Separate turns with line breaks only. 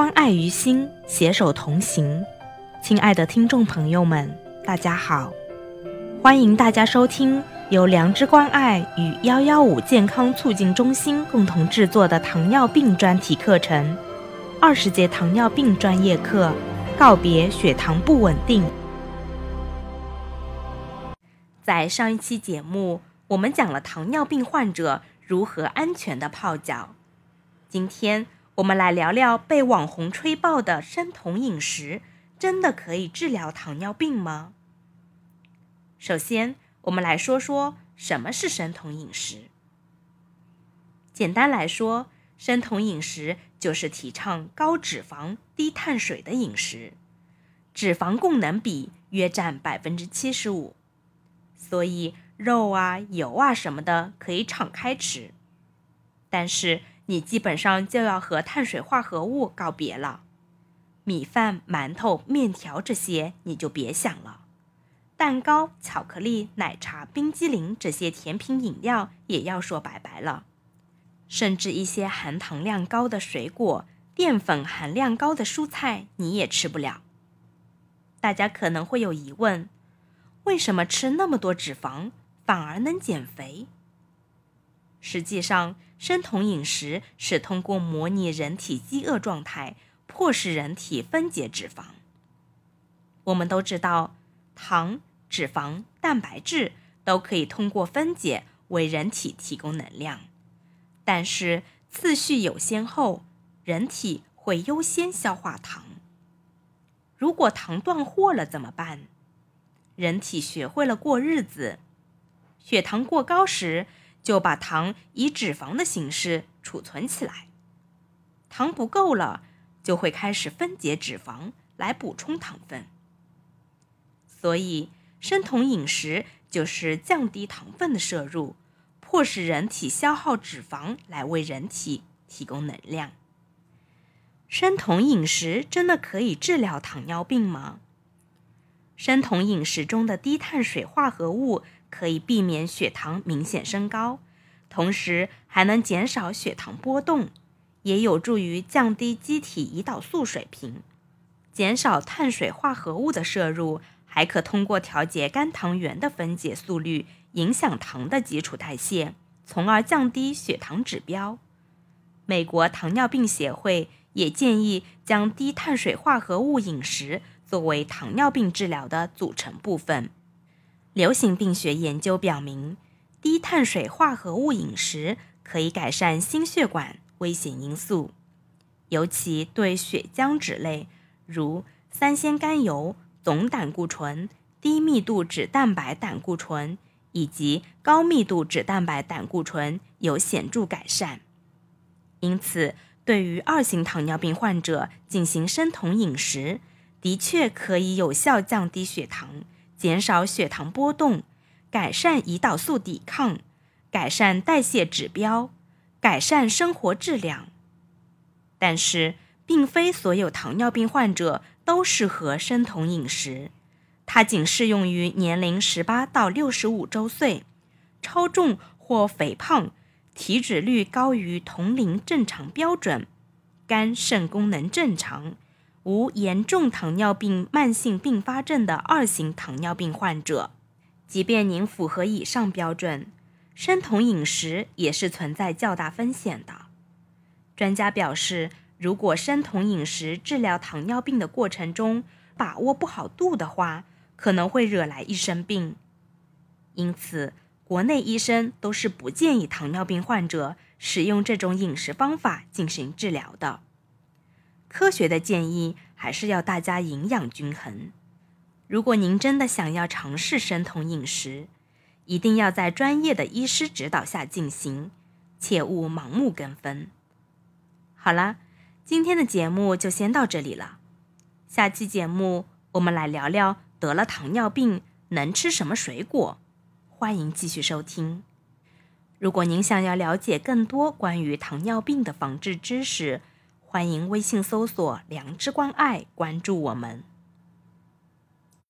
关爱于心，携手同行。亲爱的听众朋友们，大家好，欢迎大家收听由良知关爱与幺幺五健康促进中心共同制作的糖尿病专题课程——二十节糖尿病专业课，告别血糖不稳定。在上一期节目，我们讲了糖尿病患者如何安全的泡脚。今天我们来聊聊被网红吹爆的生酮饮食，真的可以治疗糖尿病吗？首先，我们来说说什么是生酮饮食。简单来说，生酮饮食就是提倡高脂肪、低碳水的饮食，脂肪供能比约占百分之七十五。所以肉啊、油啊什么的可以敞开吃，但是你基本上就要和碳水化合物告别了。米饭、馒头、面条这些你就别想了，蛋糕、巧克力、奶茶、冰激凌这些甜品饮料也要说拜拜了，甚至一些含糖量高的水果、淀粉含量高的蔬菜你也吃不了。大家可能会有疑问。为什么吃那么多脂肪反而能减肥？实际上，生酮饮食是通过模拟人体饥饿状态，迫使人体分解脂肪。我们都知道，糖、脂肪、蛋白质都可以通过分解为人体提供能量，但是次序有先后，人体会优先消化糖。如果糖断货了怎么办？人体学会了过日子，血糖过高时，就把糖以脂肪的形式储存起来；糖不够了，就会开始分解脂肪来补充糖分。所以，生酮饮食就是降低糖分的摄入，迫使人体消耗脂肪来为人体提供能量。生酮饮食真的可以治疗糖尿病吗？生酮饮食中的低碳水化合物可以避免血糖明显升高，同时还能减少血糖波动，也有助于降低机体胰岛素水平。减少碳水化合物的摄入，还可通过调节肝糖原的分解速率，影响糖的基础代谢，从而降低血糖指标。美国糖尿病协会也建议将低碳水化合物饮食。作为糖尿病治疗的组成部分，流行病学研究表明，低碳水化合物饮食可以改善心血管危险因素，尤其对血浆脂类，如三酰甘油、总胆固醇、低密度脂蛋白胆固醇以及高密度脂蛋白胆固醇有显著改善。因此，对于二型糖尿病患者进行生酮饮食。的确可以有效降低血糖，减少血糖波动，改善胰岛素抵抗，改善代谢指标，改善生活质量。但是，并非所有糖尿病患者都适合生酮饮食，它仅适用于年龄十八到六十五周岁、超重或肥胖、体脂率高于同龄正常标准、肝肾功能正常。无严重糖尿病慢性并发症的二型糖尿病患者，即便您符合以上标准，生酮饮食也是存在较大风险的。专家表示，如果生酮饮食治疗糖尿病的过程中把握不好度的话，可能会惹来一身病。因此，国内医生都是不建议糖尿病患者使用这种饮食方法进行治疗的。科学的建议还是要大家营养均衡。如果您真的想要尝试生酮饮食，一定要在专业的医师指导下进行，切勿盲目跟风。好了，今天的节目就先到这里了。下期节目我们来聊聊得了糖尿病能吃什么水果，欢迎继续收听。如果您想要了解更多关于糖尿病的防治知识，欢迎微信搜索“良知关爱”，关注我们。